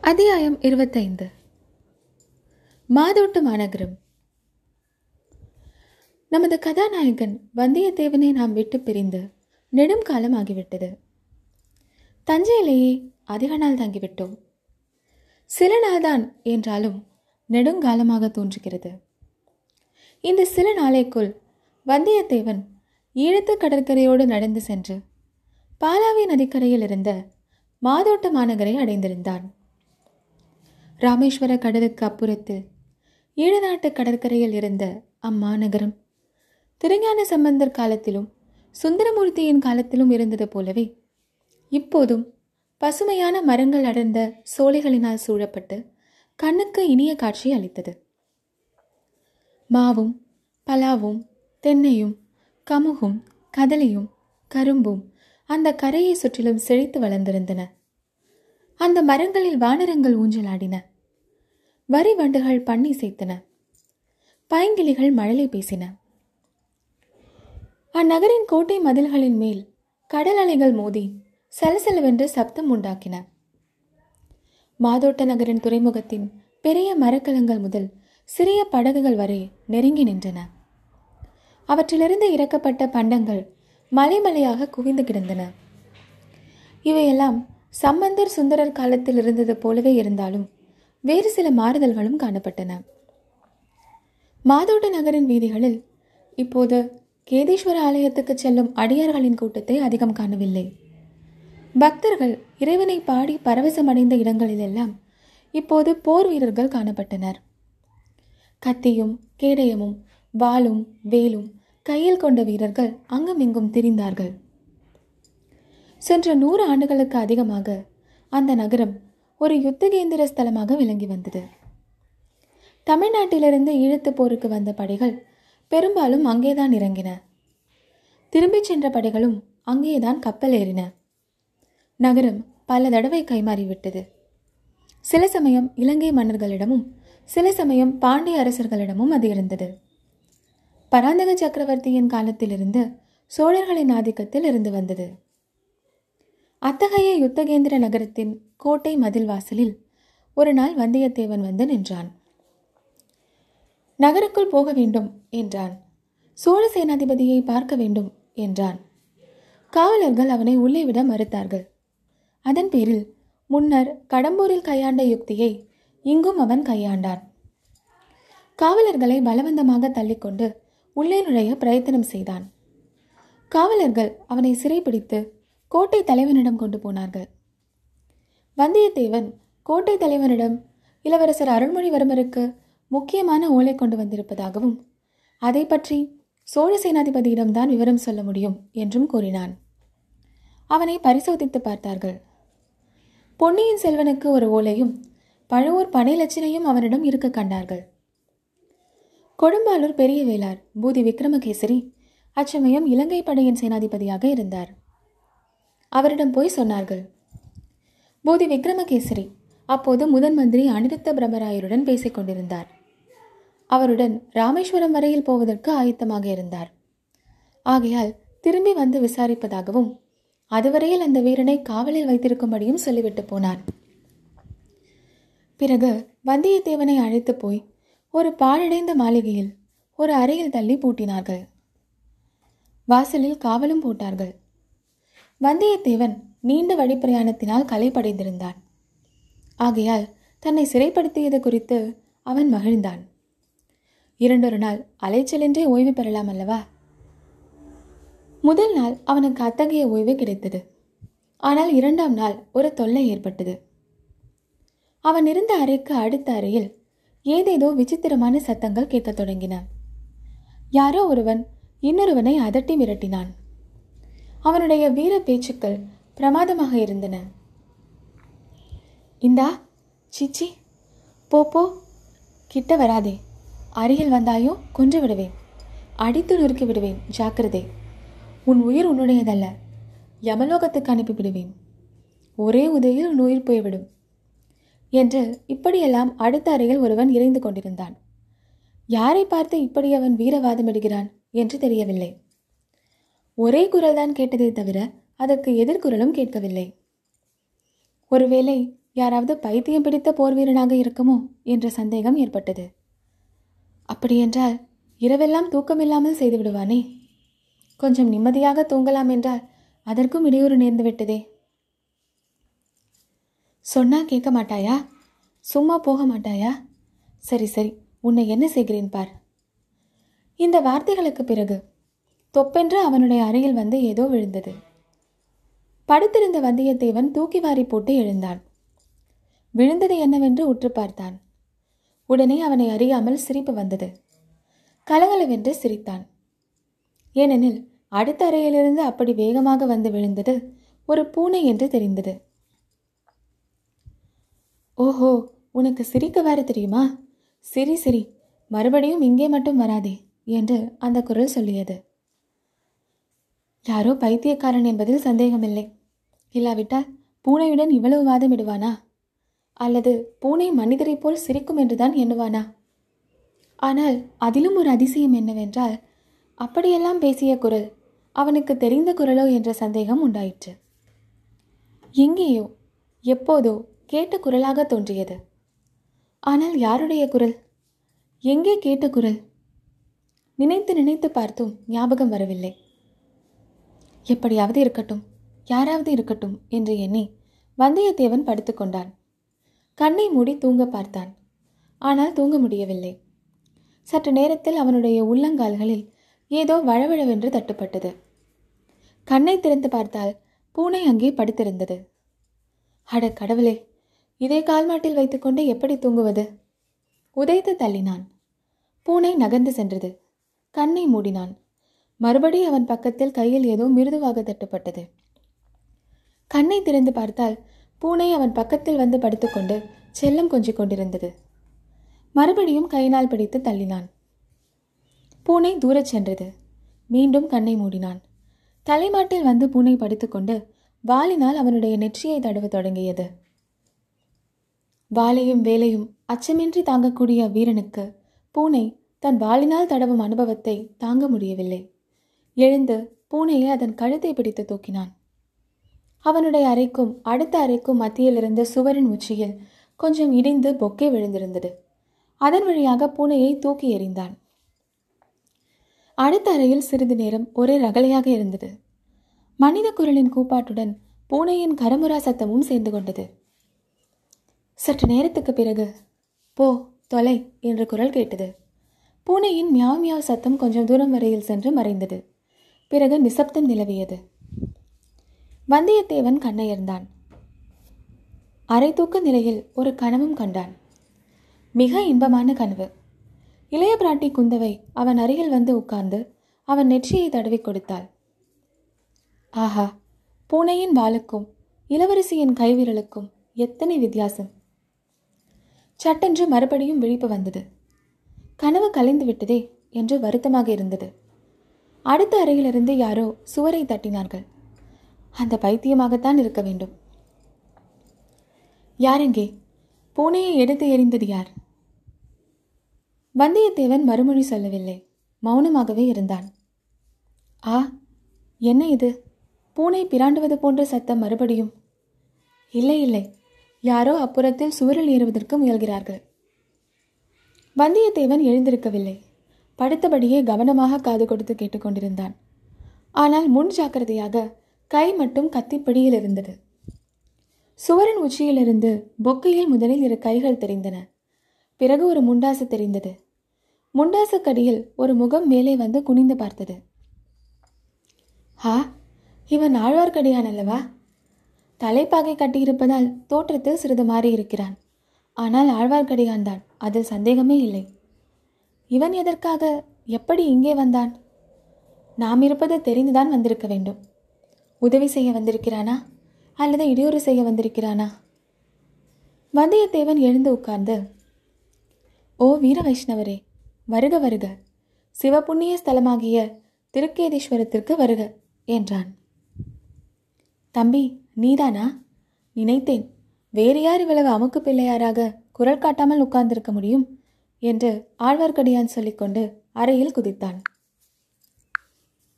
அத்தியாயம் இருபத்தைந்து. மாதோட்டு மாநகரம் நமது கதாநாயகன் வந்தியத்தேவனை நாம் விட்டு பிரிந்து நெடும் காலம் ஆகிவிட்டது. தஞ்சையிலேயே அதிக நாள் தங்கிவிட்டோம். சில நாள்தான் என்றாலும் நெடுங்காலமாக தோன்றுகிறது. இந்த சில நாளைக்குள் வந்தியத்தேவன் ஈழத்து கடற்கரையோடு நடந்து சென்று பாலாவி நதிக்கரையில் இருந்த மாதோட்ட மாநகரை அடைந்திருந்தான். ராமேஸ்வர கடலுக்கு அப்புறத்தில் ஈழநாட்டு கடற்கரையில் இருந்த அம்மாநகரம் திருஞான சம்பந்தர் காலத்திலும் சுந்தரமூர்த்தியின் காலத்திலும் இருந்தது போலவே இப்போதும் பசுமையான மரங்கள் அடர்ந்த சோலைகளினால் சூழப்பட்டு கண்ணுக்கு இனிய காட்சி அளித்தது. மாவும் பலாவும் தென்னையும் கமுகும் கதலையும் கரும்பும் அந்த கரையை சுற்றிலும் செழித்து வளர்ந்திருந்தன. அந்த மரங்களில் வானரங்கள் ஊஞ்சலாடின. வரி வண்டுகள் பண்ணி சேர்த்தன. பைங்கிளிகள் மழலை பேசின. அந்நகரின் கோட்டை மதில்களின் மேல் கடல் அலைகள் மோதி சலசலவென்று சப்தம் உண்டாக்கின. மாதோட்ட நகரின் துறைமுகத்தின் பெரிய மரக்கலங்கள் முதல் சிறிய படகுகள் வரை நெருங்கி நின்றன. அவற்றிலிருந்து இறக்கப்பட்ட பண்டங்கள் மலைமலையாக குவிந்து கிடந்தன. இவையெல்லாம் சம்பந்தர் சுந்தரர் காலத்தில் இருந்தது போலவே இருந்தாலும் வேறு சில மாறுதல்களும் காணப்பட்டன. மாதோட்ட நகரின் வீதிகளில் இப்போது கேதீஸ்வர ஆலயத்துக்கு செல்லும் அடியார்களின் கூட்டத்தை அதிகம் காணவில்லை. பக்தர்கள் இறைவனை பாடி பரவசமடைந்த இடங்களிலெல்லாம் இப்போது போர் வீரர்கள் காணப்பட்டனர். கத்தியும் கேடயமும் வாளும் வேலும் கையில் கொண்ட வீரர்கள் அங்குமிங்கும் திரிந்தார்கள். சென்ற நூறு ஆண்டுகளுக்கு அதிகமாக அந்த நகரம் ஒரு யுத்தகேந்திர ஸ்தலமாக விளங்கி வந்தது. தமிழ்நாட்டிலிருந்து ஈழத்து போருக்கு வந்த படைகள் பெரும்பாலும் அங்கேதான் இறங்கின. திரும்பிச் சென்ற படைகளும் அங்கேதான் கப்பல் ஏறின. நகரம் பல தடவை கைமாறிவிட்டது சில சமயம் இலங்கை மன்னர்களிடமும் சில சமயம் பாண்டிய அரசர்களிடமும் அது இருந்தது. பராந்தக சக்கரவர்த்தியின் காலத்திலிருந்து சோழர்களின் ஆதிக்கத்தில் இருந்து வந்தது. அத்தகைய யுத்தகேந்திர நகரத்தின் கோட்டை மதில் வாசலில் ஒரு நாள் வந்தியத்தேவன் வந்து நின்றான். நகருக்குள் போக வேண்டும் என்றான். சோழ சேனாதிபதியை பார்க்க வேண்டும் என்றான். காவலர்கள் அவனை உள்ளே விட மறுத்தார்கள். அதன் பேரில் முன்னர் கடம்பூரில் கையாண்ட யுக்தியை இங்கும் அவன் கையாண்டான். காவலர்களை பலவந்தமாக தள்ளிக்கொண்டு உள்ளே நுழைய பிரயத்தனம் செய்தான். காவலர்கள் அவனை சிறைப்பிடித்து கோட்டை தலைவனிடம் கொண்டு போனார்கள். வந்தியத்தேவன் கோட்டை தலைவனிடம் இளவரசர் அருள்மொழிவர்மருக்கு முக்கியமான ஓலை கொண்டு வந்திருப்பதாகவும் அதை பற்றி சோழ சேனாதிபதியிடம்தான் விவரம் சொல்ல முடியும் என்றும் கூறினான். அவனை பரிசோதித்து பார்த்தார்கள். பொன்னியின் செல்வனுக்கு ஒரு ஓலையும் பழுவூர் பனை லட்சணையும் அவனிடம் இருக்க கண்டார்கள். கொடும்பாலூர் பெரிய வேளார் பூதி விக்ரமகேசரி அச்சமயம் இலங்கை படையின் சேனாதிபதியாக இருந்தார். அவரிடம் போய் சொன்னார்கள். போதி விக்ரமகேசரி அப்போது முதன் மந்திரி அனிருத்த பிரமராயருடன் பேசிக் கொண்டிருந்தார். அவருடன் ராமேஸ்வரம் வரையில் போவதற்கு ஆயத்தமாக இருந்தார். ஆகையால் திரும்பி வந்து விசாரிப்பதாகவும் அதுவரையில் அந்த வீரனை காவலில் வைத்திருக்கும்படியும் சொல்லிவிட்டு போனார். பிறகு வந்தியத்தேவனை அழைத்து போய் ஒரு பாழடைந்த மாளிகையில் ஒரு அறையில் தள்ளி பூட்டினார்கள். வாசலில் காவலும் போட்டார்கள். வந்தியத்தேவன் நீண்ட வழிப்பிரயாணத்தினால் கலைப்படைந்திருந்தான். ஆகையால் தன்னை சிறைப்படுத்தியது குறித்து அவன் மகிழ்ந்தான். இரண்டொரு நாள் அலைச்சலின்றே ஓய்வு பெறலாம் அல்லவா? முதல் நாள் அவனுக்கு அத்தகைய ஓய்வு கிடைத்தது. ஆனால் இரண்டாம் நாள் ஒரு தொல்லை ஏற்பட்டது. அவன் இருந்த அறைக்கு அடுத்த அறையில் ஏதேதோ விசித்திரமான சத்தங்கள் கேட்கத் தொடங்கின. யாரோ ஒருவன் இன்னொருவனை அதட்டி மிரட்டினான். அவனுடைய வீர பேச்சுக்கள் பிரமாதமாக இருந்தன. இந்தா சிச்சி போ போ கிட்ட வராதே. அருகில் வந்தாயோ கொன்று விடுவேன் அடித்து நொறுக்கி விடுவேன் ஜாக்கிரதை. உன் உயிர் உன்னுடையதல்ல. யமலோகத்துக்கு அனுப்பிவிடுவேன் ஒரே உதவியில் உன் உயிர் போய்விடும் என்று இப்படியெல்லாம் அடுத்த அறையில் ஒருவன் இறைந்து கொண்டிருந்தான். யாரை பார்த்து இப்படி அவன் வீரவாதமிடுகிறான் என்று தெரியவில்லை. ஒரே குரல்தான் கேட்டதே தவிர அதற்கு எதிர்குரலும் கேட்கவில்லை. ஒருவேளை யாராவது பைத்தியம் பிடித்த போர் வீரனாக இருக்குமோ என்ற சந்தேகம் ஏற்பட்டது. அப்படியென்றால் இரவெல்லாம் தூக்கமில்லாமல் செய்துவிடுவானே? கொஞ்சம் நிம்மதியாக தூங்கலாம் என்றால் அதற்கும் இடையூறு நேர்ந்து விட்டதே? சொன்னா கேட்க மாட்டாயா? சும்மா போக மாட்டாயா? சரி சரி உன்னை என்ன செய்கிறேன் பார். இந்த வார்த்தைகளுக்கு பிறகு தொப்பென்று அவனுடைய அறையில் வந்து ஏதோ விழுந்தது. படுத்திருந்த வந்தியத்தேவன் தூக்கி வாரி போட்டு எழுந்தான். விழுந்தது என்னவென்று உற்று பார்த்தான். உடனே அவனை அறியாமல் சிரிப்பு வந்தது. கலகலவென்று சிரித்தான். ஏனெனில் அடுத்த அறையிலிருந்து அப்படி வேகமாக வந்து விழுந்தது ஒரு பூனை என்று தெரிந்தது. ஓஹோ உனக்கு சிரிக்க வேறு தெரியுமா? சிரி சிரி மறுபடியும் இங்கே மட்டும் வராதே என்று அந்த குரல் சொல்லியது. யாரோ பைத்தியக்காரன் என்பதில் சந்தேகமில்லை. இல்லாவிட்டால் பூனையுடன் இவ்வளவு வாதமிடுவானா அல்லது பூனை மனிதரைப் போல் சிரிக்கும் என்றுதான் எண்ணுவானா? ஆனால் அதிலும் ஒரு அதிசயம் என்னவென்றால் அப்படியெல்லாம் பேசிய குரல் அவனுக்கு தெரிந்த குரலோ என்ற சந்தேகம் உண்டாயிற்று. எங்கேயோ எப்போதோ கேட்ட குரலாக தோன்றியது. ஆனால் யாருடைய குரல்? எங்கே கேட்ட குரல்? நினைத்து நினைத்து பார்த்தும் ஞாபகம் வரவில்லை. எப்படியாவது இருக்கட்டும் யாராவது இருக்கட்டும் என்று எண்ணி வந்தியத்தேவன் படுத்துக்கொண்டான் கண்ணை மூடி தூங்க பார்த்தான். ஆனால் தூங்க முடியவில்லை. சற்று நேரத்தில் அவனுடைய உள்ளங்கால்களில் ஏதோ வழவழவென்று தட்டுப்பட்டது. கண்ணை திறந்து பார்த்தால் பூனை அங்கே படுத்திருந்தது. அட கடவுளே இதை கால்மாட்டில் வைத்துக்கொண்டு எப்படி தூங்குவது? உதைத்து தள்ளினான். பூனை நகர்ந்து சென்றது. கண்ணை மூடினான். மறுபடி அவன் பக்கத்தில் கையில் ஏதோ மிருதுவாக தட்டுப்பட்டது. கண்ணை திறந்து பார்த்தால் பூனை அவன் பக்கத்தில் வந்து படுத்துக்கொண்டு செல்லம் கொஞ்சிக் கொண்டிருந்தது. மறுபடியும் கையினால் பிடித்து தள்ளினான். பூனை தூரச் சென்றது. மீண்டும் கண்ணை மூடினான். தலைமாட்டில் வந்து பூனை படுத்துக்கொண்டு வாலினால் அவனுடைய நெற்றியை தடவ தொடங்கியது. வாலையும் வேலையும் அச்சமின்றி தாங்கக்கூடிய வீரனுக்கு பூனை தன் வாளினால் தடவும் அனுபவத்தை தாங்க முடியவில்லை. எழுந்து பூனையை அதன் கழுத்தை பிடித்து தூக்கினான். அவனுடைய அறைக்கும் அடுத்த அறைக்கும் மத்தியில் இருந்த சுவரின் உச்சியில் கொஞ்சம் இடிந்து பொக்கே விழுந்திருந்தது. அதன் வழியாக பூனையை தூக்கி எறிந்தான். அடுத்த அறையில் சிறிது நேரம் ஒரே ரகலையாக இருந்தது. மனித குரலின் கூப்பாட்டுடன் பூனையின் கரமுரா சத்தமும் சேர்ந்து கொண்டது. சற்று நேரத்துக்கு பிறகு போ தொலை என்ற குரல் கேட்டது. பூனையின் மியாவ் மியாவ் சத்தம் கொஞ்சம் தூரம் வரையில் சென்று மறைந்தது. பிறகு நிசப்தம் நிலவியது. வந்தியத்தேவன் கண்ணையர்ந்தான். அரை தூக்க நிலையில் ஒரு கனவும் கண்டான். மிக இன்பமான கனவு. இளைய பிராட்டி குந்தவை அவன் அருகில் வந்து உட்கார்ந்து அவன் நெற்றியை தடவி கொடுத்தாள். ஆஹா பூனையின் வாளுக்கும் இளவரசியின் கைவிரலுக்கும் எத்தனை வித்தியாசம். சட்டென்று மறுபடியும் விழிப்பு வந்தது. கனவு கலைந்து விட்டதே என்று வருத்தமாக இருந்தது. அடுத்த அறையிலிருந்து யாரோ சுவரை தட்டினார்கள். அந்த பைத்தியமாகத்தான் இருக்க வேண்டும். யாரெங்கே? பூனையை எடுத்து எறிந்தது யார்? வந்தியத்தேவன் மறுமொழி சொல்லவில்லை. மௌனமாகவே இருந்தான். ஆ என்ன இது? பூனை பிராண்டுவது போன்ற சத்தம் மறுபடியும். இல்லை இல்லை. யாரோ அப்புறத்தில் சுவரில் ஏறுவதற்கு முயல்கிறார்கள். வந்தியத்தேவன் எழுந்திருக்கவில்லை. படுத்தபடியே கவனமாக காது கொடுத்து கேட்டுக்கொண்டிருந்தான் ஆனால் முன் ஜாக்கிரதையாக கை மட்டும் கத்திப்பிடியில் இருந்தது. சுவரின் உச்சியிலிருந்து பொக்கையில் முதலில் இரு கைகள் தெரிந்தன. பிறகு ஒரு முண்டாசு தெரிந்தது. முண்டாசுக்கடியில் ஒரு முகம் மேலே வந்து குனிந்து பார்த்தது. ஹா இவன் ஆழ்வார்க்கடியான் அல்லவா தலைப்பாகை கட்டியிருப்பதால் தோற்றத்தில் சிறிது மாறி இருக்கிறான் ஆனால் ஆழ்வார்க்கடியான் தான் அதில் சந்தேகமே இல்லை. இவன் எதற்காக? எப்படி இங்கே வந்தான்? நாம் இருப்பது தெரிந்துதான் வந்திருக்க வேண்டும். உதவி செய்ய வந்திருக்கிறானா? அல்லது இடையூறு செய்ய வந்திருக்கிறானா? வந்தியத்தேவன் எழுந்து உட்கார்ந்து ஓ வீர வைஷ்ணவரே வருக வருக. சிவபுண்ணிய ஸ்தலமாகிய திருக்கேதீஸ்வரத்திற்கு வருக என்றான். தம்பி நீதானா? நினைத்தேன். வேறு யார் இவ்வளவு அமுக்கு பிள்ளையாராக குரல் காட்டாமல் உட்கார்ந்திருக்க முடியும்? என்று ஆழ்வார்க்கடியான் சொல்லிக்கொண்டு அறையில் குதித்தான்.